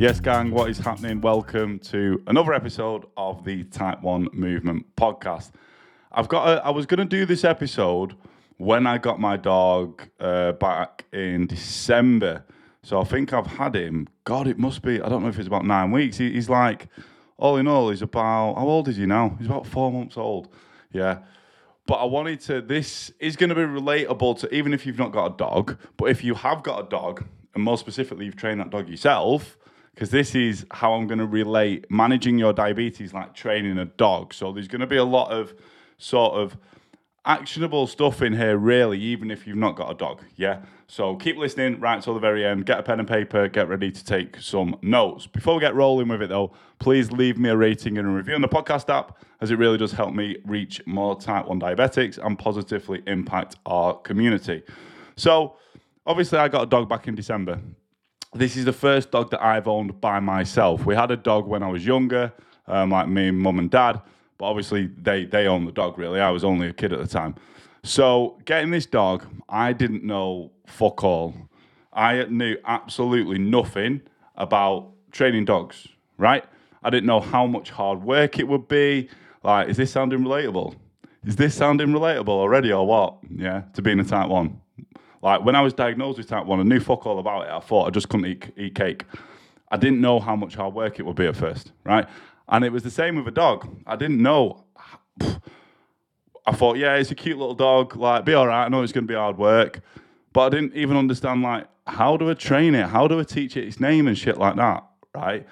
Yes, gang, what is happening? Welcome to another episode of the Type 1 Movement Podcast. I've got a, I was going to do this episode when I got my dog uh, back in December. So I think I've had him, God, it must be, I don't know if it's about nine weeks. He, he's like, all in all, he's about, how old is he now? He's about four months old. Yeah. But I wanted to, this is going to be relatable to even if you've not got a dog, but if you have got a dog, and more specifically, you've trained that dog yourself, because this is how I'm going to relate managing your diabetes like training a dog. So there's going to be a lot of sort of actionable stuff in here, really, even if you've not got a dog. Yeah. So keep listening right till the very end. Get a pen and paper, get ready to take some notes. Before we get rolling with it, though, please leave me a rating and a review on the podcast app, as it really does help me reach more type 1 diabetics and positively impact our community. So, obviously, I got a dog back in December this is the first dog that I've owned by myself. We had a dog when I was younger, um, like me, mum, and dad, but obviously they they owned the dog. Really, I was only a kid at the time. So getting this dog, I didn't know fuck all. I knew absolutely nothing about training dogs. Right? I didn't know how much hard work it would be. Like, is this sounding relatable? Is this sounding relatable already, or what? Yeah, to being a type one. Like when I was diagnosed with type one, I knew fuck all about it. I thought I just couldn't eat, eat cake. I didn't know how much hard work it would be at first, right? And it was the same with a dog. I didn't know. I thought, yeah, it's a cute little dog. Like, be all right. I know it's going to be hard work, but I didn't even understand like how do I train it? How do I teach it its name and shit like that, right?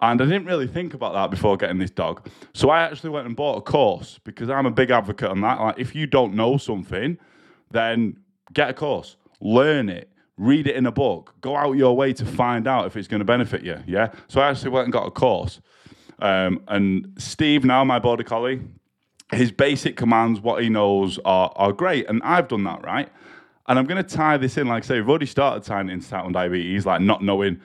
And I didn't really think about that before getting this dog. So I actually went and bought a course because I'm a big advocate on that. Like, if you don't know something, then get a course, learn it, read it in a book, go out your way to find out if it's going to benefit you. Yeah. So I actually went and got a course. Um, and Steve, now my border collie, his basic commands, what he knows, are, are great. And I've done that, right? And I'm going to tie this in, like I say, we've already started tying it into type 1 diabetes, like not knowing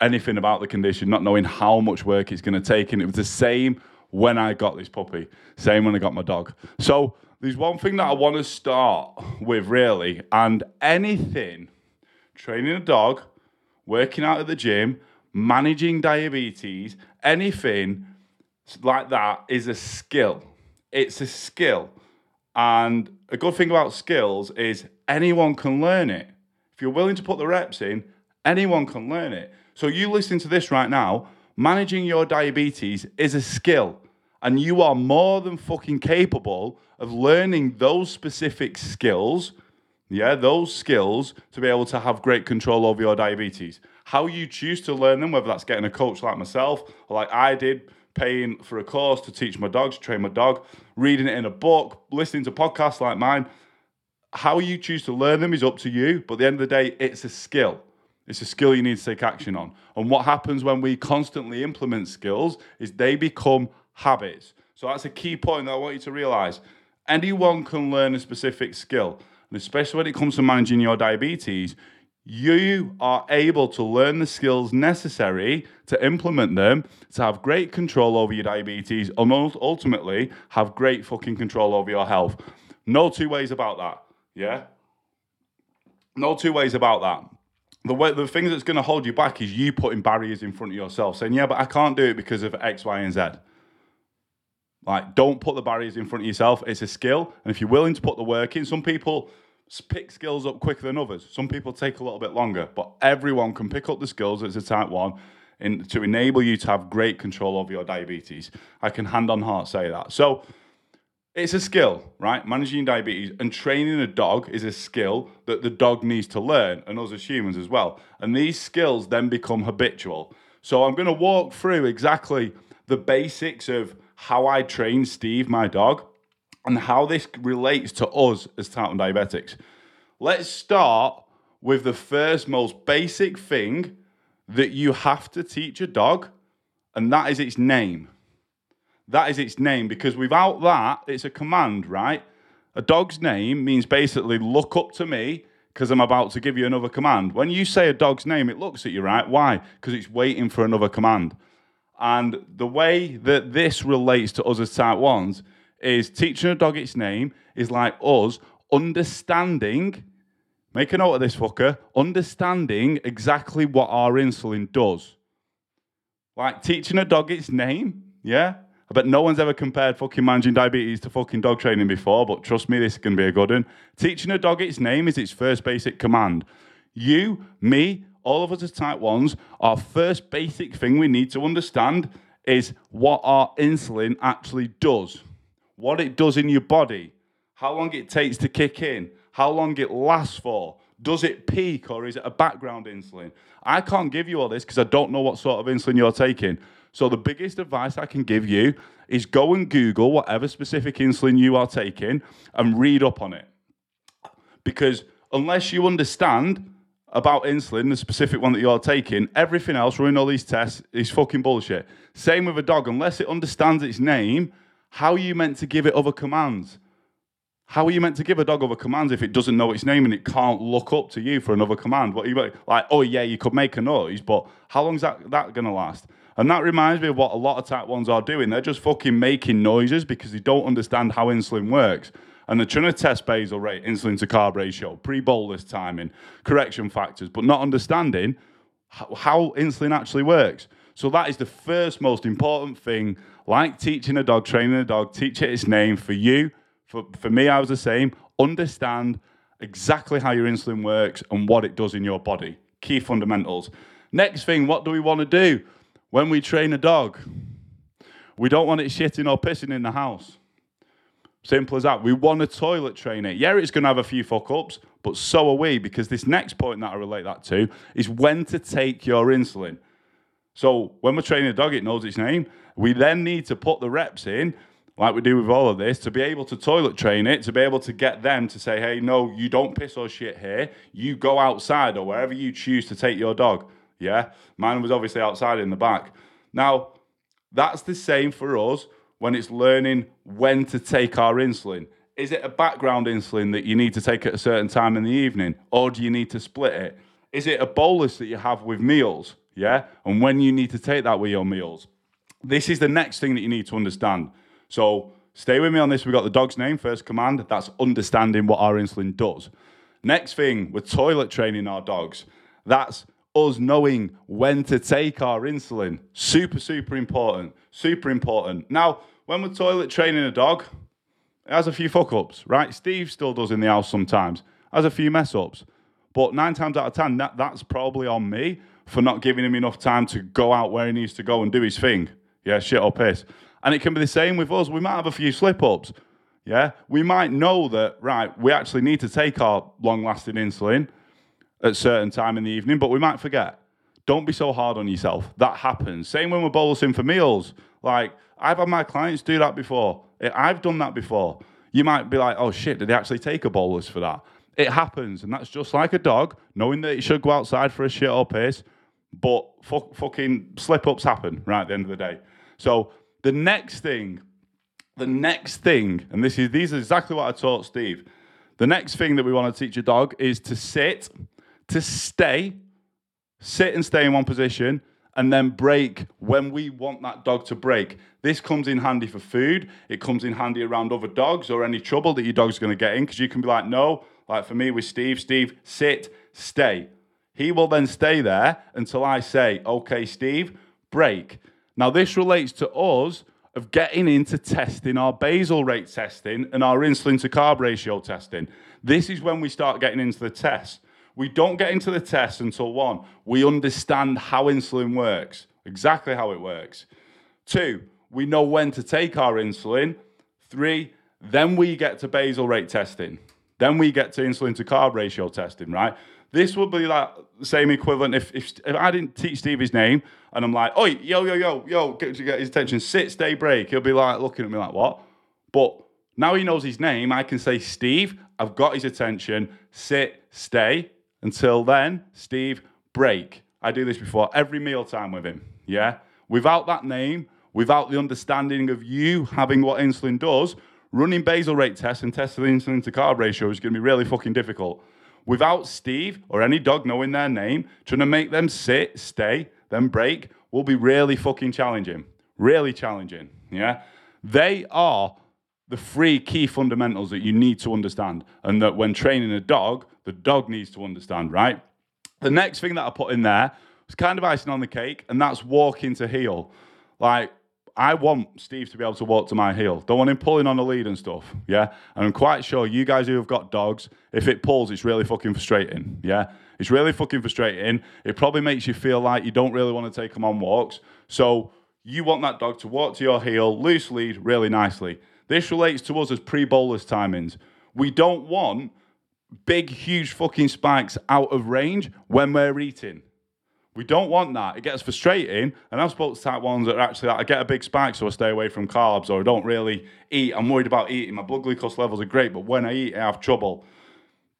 anything about the condition, not knowing how much work it's going to take. And it was the same when I got this puppy, same when I got my dog. So there's one thing that I want to start with, really, and anything training a dog, working out at the gym, managing diabetes, anything like that is a skill. It's a skill. And a good thing about skills is anyone can learn it. If you're willing to put the reps in, anyone can learn it. So, you listening to this right now, managing your diabetes is a skill. And you are more than fucking capable of learning those specific skills, yeah, those skills to be able to have great control over your diabetes. How you choose to learn them, whether that's getting a coach like myself or like I did, paying for a course to teach my dogs, train my dog, reading it in a book, listening to podcasts like mine. How you choose to learn them is up to you, but at the end of the day, it's a skill. It's a skill you need to take action on. And what happens when we constantly implement skills is they become habits. So that's a key point that I want you to realize. Anyone can learn a specific skill, and especially when it comes to managing your diabetes, you are able to learn the skills necessary to implement them to have great control over your diabetes and ultimately have great fucking control over your health. No two ways about that. Yeah? No two ways about that. The way, the thing that's going to hold you back is you putting barriers in front of yourself, saying, "Yeah, but I can't do it because of X, Y, and Z." Like, don't put the barriers in front of yourself. It's a skill. And if you're willing to put the work in, some people pick skills up quicker than others. Some people take a little bit longer, but everyone can pick up the skills as a type one in, to enable you to have great control over your diabetes. I can hand on heart say that. So it's a skill, right? Managing diabetes and training a dog is a skill that the dog needs to learn, and us as humans as well. And these skills then become habitual. So I'm going to walk through exactly the basics of how I train Steve, my dog, and how this relates to us as type 1 diabetics. Let's start with the first most basic thing that you have to teach a dog, and that is its name. That is its name because without that, it's a command, right? A dog's name means basically look up to me because I'm about to give you another command. When you say a dog's name, it looks at you, right? Why? Because it's waiting for another command. And the way that this relates to us as type ones is teaching a dog its name is like us understanding, make a note of this fucker, understanding exactly what our insulin does. Like teaching a dog its name, yeah? I bet no one's ever compared fucking managing diabetes to fucking dog training before, but trust me, this is going to be a good one. Teaching a dog its name is its first basic command. You, me, all of us as type 1s, our first basic thing we need to understand is what our insulin actually does, what it does in your body, how long it takes to kick in, how long it lasts for. Does it peak or is it a background insulin? I can't give you all this because I don't know what sort of insulin you're taking. So the biggest advice I can give you is go and Google whatever specific insulin you are taking and read up on it. Because unless you understand about insulin, the specific one that you're taking, everything else, running all these tests, is fucking bullshit. Same with a dog. Unless it understands its name, how are you meant to give it other commands? How are you meant to give a dog other commands if it doesn't know its name and it can't look up to you for another command? What you like? Oh yeah, you could make a noise, but how long's that that gonna last? And that reminds me of what a lot of type 1s are doing. They're just fucking making noises because they don't understand how insulin works. And trying to test basal rate, insulin to carb ratio, pre bolus timing, correction factors, but not understanding how insulin actually works. So that is the first most important thing. Like teaching a dog, training a dog, teach it its name for you. For, for me, I was the same. Understand exactly how your insulin works and what it does in your body. Key fundamentals. Next thing, what do we want to do? When we train a dog, we don't want it shitting or pissing in the house. Simple as that. We want to toilet train it. Yeah, it's going to have a few fuck ups, but so are we because this next point that I relate that to is when to take your insulin. So when we're training a dog, it knows its name. We then need to put the reps in, like we do with all of this, to be able to toilet train it, to be able to get them to say, hey, no, you don't piss or shit here. You go outside or wherever you choose to take your dog. Yeah. Mine was obviously outside in the back. Now, that's the same for us when it's learning when to take our insulin. Is it a background insulin that you need to take at a certain time in the evening, or do you need to split it? Is it a bolus that you have with meals? Yeah. And when you need to take that with your meals. This is the next thing that you need to understand. So stay with me on this. We've got the dog's name, first command. That's understanding what our insulin does. Next thing, we're toilet training our dogs. That's us knowing when to take our insulin. Super, super important. Super important. Now, when we're toilet training a dog, it has a few fuck ups, right? Steve still does in the house sometimes, has a few mess ups. But nine times out of ten, that, that's probably on me for not giving him enough time to go out where he needs to go and do his thing. Yeah, shit or piss. And it can be the same with us. We might have a few slip ups. Yeah, we might know that, right, we actually need to take our long lasting insulin at certain time in the evening, but we might forget. Don't be so hard on yourself. That happens. Same when we're bolusing for meals. Like I've had my clients do that before. Eh, I've done that before. You might be like, oh shit, did they actually take a bolus for that? It happens, and that's just like a dog, knowing that it should go outside for a shit or piss, but fuck, fucking slip ups happen right at the end of the day. So the next thing, the next thing, and this is these are exactly what I taught Steve. The next thing that we want to teach a dog is to sit to stay, sit and stay in one position, and then break when we want that dog to break. This comes in handy for food. It comes in handy around other dogs or any trouble that your dog's going to get in because you can be like, no, like for me with Steve, Steve, sit, stay. He will then stay there until I say, okay, Steve, break. Now, this relates to us of getting into testing our basal rate testing and our insulin to carb ratio testing. This is when we start getting into the test. We don't get into the test until one, we understand how insulin works, exactly how it works. Two, we know when to take our insulin. Three, then we get to basal rate testing. Then we get to insulin to carb ratio testing, right? This would be like the same equivalent if, if, if I didn't teach Steve his name and I'm like, oh, yo, yo, yo, yo, get get his attention, sit, stay, break. He'll be like looking at me like, what? But now he knows his name. I can say, Steve, I've got his attention, sit, stay. Until then, Steve, break. I do this before every mealtime with him. Yeah. Without that name, without the understanding of you having what insulin does, running basal rate tests and testing the insulin to carb ratio is going to be really fucking difficult. Without Steve or any dog knowing their name, trying to make them sit, stay, then break will be really fucking challenging. Really challenging. Yeah. They are the three key fundamentals that you need to understand, and that when training a dog, the dog needs to understand, right? The next thing that I put in there was kind of icing on the cake, and that's walking to heel. Like, I want Steve to be able to walk to my heel. Don't want him pulling on the lead and stuff. Yeah. And I'm quite sure you guys who have got dogs, if it pulls, it's really fucking frustrating. Yeah. It's really fucking frustrating. It probably makes you feel like you don't really want to take them on walks. So you want that dog to walk to your heel, loose lead, really nicely. This relates to us as pre bolus timings. We don't want big, huge fucking spikes out of range when we're eating. We don't want that. It gets frustrating. And I've spoken to type ones that are actually like, I get a big spike, so I stay away from carbs, or I don't really eat. I'm worried about eating. My blood glucose levels are great, but when I eat, I have trouble.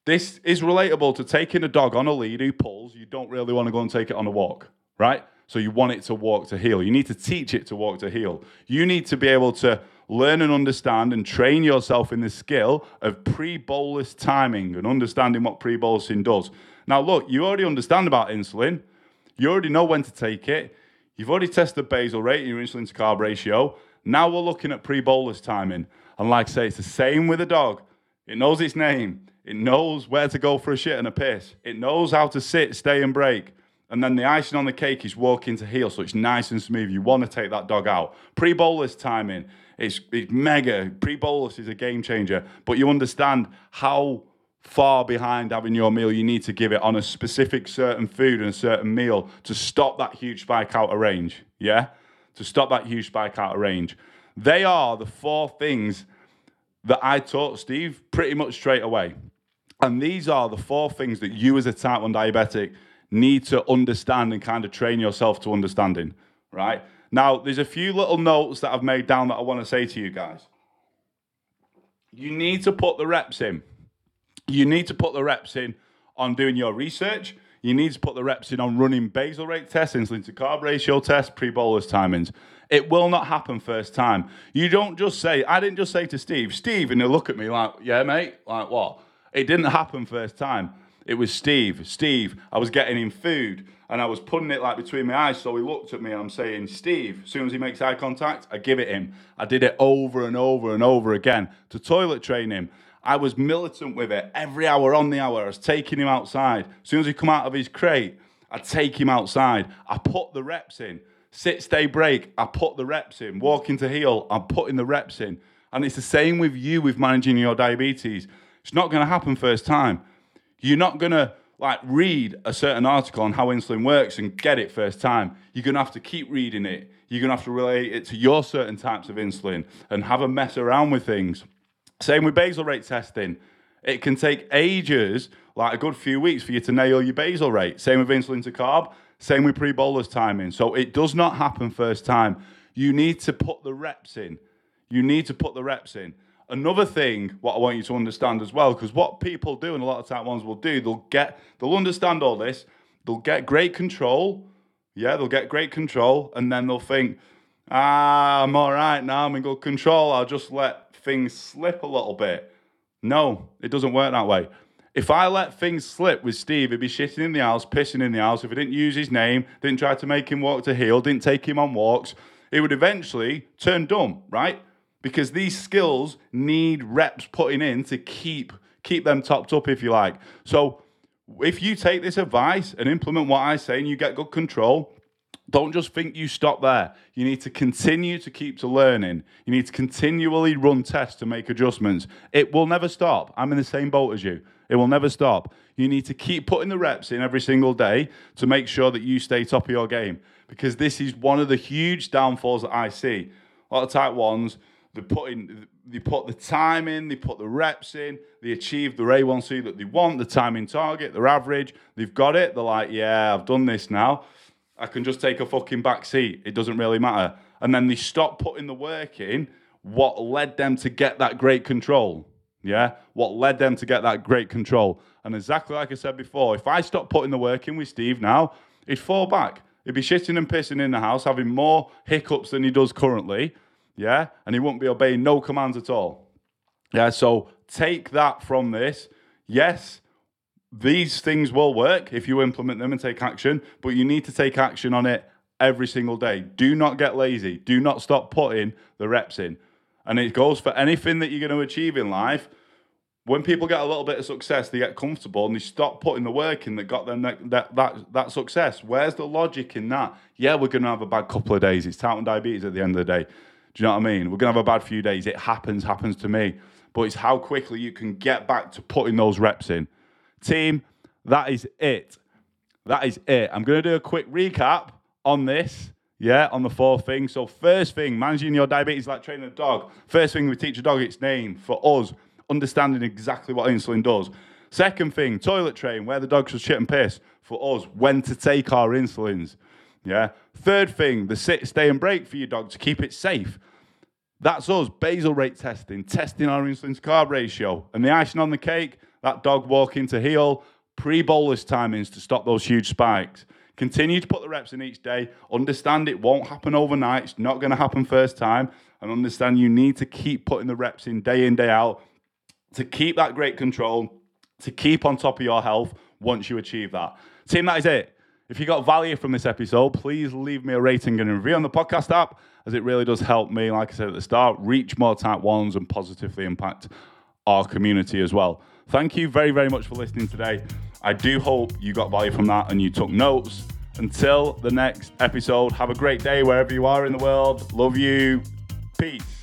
This is relatable to taking a dog on a lead who pulls. You don't really want to go and take it on a walk, right? So you want it to walk to heel. You need to teach it to walk to heel. You need to be able to learn and understand and train yourself in the skill of pre-bolus timing and understanding what pre-bolusing does. Now, look, you already understand about insulin. You already know when to take it. You've already tested basal rate and your insulin to carb ratio. Now we're looking at pre-bolus timing. And like I say, it's the same with a dog. It knows its name. It knows where to go for a shit and a piss. It knows how to sit, stay, and break. And then the icing on the cake is walking to heel, so it's nice and smooth. You want to take that dog out. Pre bolus timing, it's, it's mega. Pre bolus is a game changer, but you understand how far behind having your meal you need to give it on a specific certain food and a certain meal to stop that huge spike out of range. Yeah? To stop that huge spike out of range. They are the four things that I taught Steve pretty much straight away. And these are the four things that you as a type 1 diabetic need to understand and kind of train yourself to understanding, right? Now, there's a few little notes that I've made down that I want to say to you guys. You need to put the reps in. You need to put the reps in on doing your research. You need to put the reps in on running basal rate tests, insulin to carb ratio tests, pre bolus timings. It will not happen first time. You don't just say, I didn't just say to Steve, Steve, and he'll look at me like, yeah, mate, like what? It didn't happen first time. It was Steve. Steve, I was getting him food and I was putting it like between my eyes. So he looked at me and I'm saying, Steve, as soon as he makes eye contact, I give it him. I did it over and over and over again to toilet train him. I was militant with it every hour on the hour. I was taking him outside. As soon as he come out of his crate, I'd take him outside. I put the reps in. Sit, stay, break. I put the reps in. Walk into heel. I'm putting the reps in. And it's the same with you with managing your diabetes. It's not going to happen first time. You're not going to like read a certain article on how insulin works and get it first time. You're going to have to keep reading it. You're going to have to relate it to your certain types of insulin and have a mess around with things. Same with basal rate testing. It can take ages, like a good few weeks, for you to nail your basal rate. Same with insulin to carb. Same with pre bolus timing. So it does not happen first time. You need to put the reps in. You need to put the reps in another thing what I want you to understand as well, because what people do and a lot of type ones will do, they'll get they'll understand all this, they'll get great control, yeah, they'll get great control, and then they'll think, ah, I'm all right now, I'm in good control, I'll just let things slip a little bit. No, it doesn't work that way. If I let things slip with Steve, he'd be shitting in the house, pissing in the house. If I didn't use his name, didn't try to make him walk to heel, didn't take him on walks, he would eventually turn dumb, right? Because these skills need reps putting in to keep keep them topped up if you like. So if you take this advice and implement what i say and you get good control don't just think you stop there. You need to continue to keep to learning. You need to continually run tests to make adjustments. It will never stop. I'm in the same boat as you. It will never stop. You need to keep putting the reps in every single day to make sure that you stay top of your game. Because this is one of the huge downfalls that i see. A lot of type ones they put in, they put the time in, they put the reps in, they achieve the A1C that they want, the timing target, their average. They've got it. They're like, yeah, I've done this now. I can just take a fucking back seat. It doesn't really matter. And then they stop putting the work in. What led them to get that great control? Yeah, what led them to get that great control? And exactly like I said before, if I stop putting the work in with Steve now, he'd fall back. He'd be shitting and pissing in the house, having more hiccups than he does currently. Yeah. And he wouldn't be obeying no commands at all. Yeah. So take that from this. Yes, these things will work if you implement them and take action, but you need to take action on it every single day. Do not get lazy. Do not stop putting the reps in. And it goes for anything that you're going to achieve in life. When people get a little bit of success, they get comfortable and they stop putting the work in that got them that, that, that, that success. Where's the logic in that? Yeah, we're going to have a bad couple of days. It's type 1 diabetes at the end of the day. Do you know what I mean? We're to have a bad few days. It happens, happens to me. But it's how quickly you can get back to putting those reps in. Team, that is it. That is it. I'm to do a quick recap on this. Yeah, on the fourth thing. So, first thing, managing your diabetes like training a dog. First thing, we teach a dog its name. For us, understanding exactly what insulin does. Second thing, toilet train, where the dog should shit and piss. For us, when to take our insulins. Yeah. Third thing, the sit, stay, and break for your dog to keep it safe. That's us, basal rate testing, testing our insulin to carb ratio. And the icing on the cake, that dog walking to heel, pre bolus timings to stop those huge spikes. Continue to put the reps in each day. Understand it won't happen overnight. It's not going to happen first time. And understand you need to keep putting the reps in day in, day out to keep that great control, to keep on top of your health once you achieve that. Team, that is it. If you got value from this episode, please leave me a rating and a review on the podcast app, as it really does help me, like I said at the start, reach more type ones and positively impact our community as well. Thank you very, very much for listening today. I do hope you got value from that and you took notes. Until the next episode, have a great day wherever you are in the world. Love you. Peace.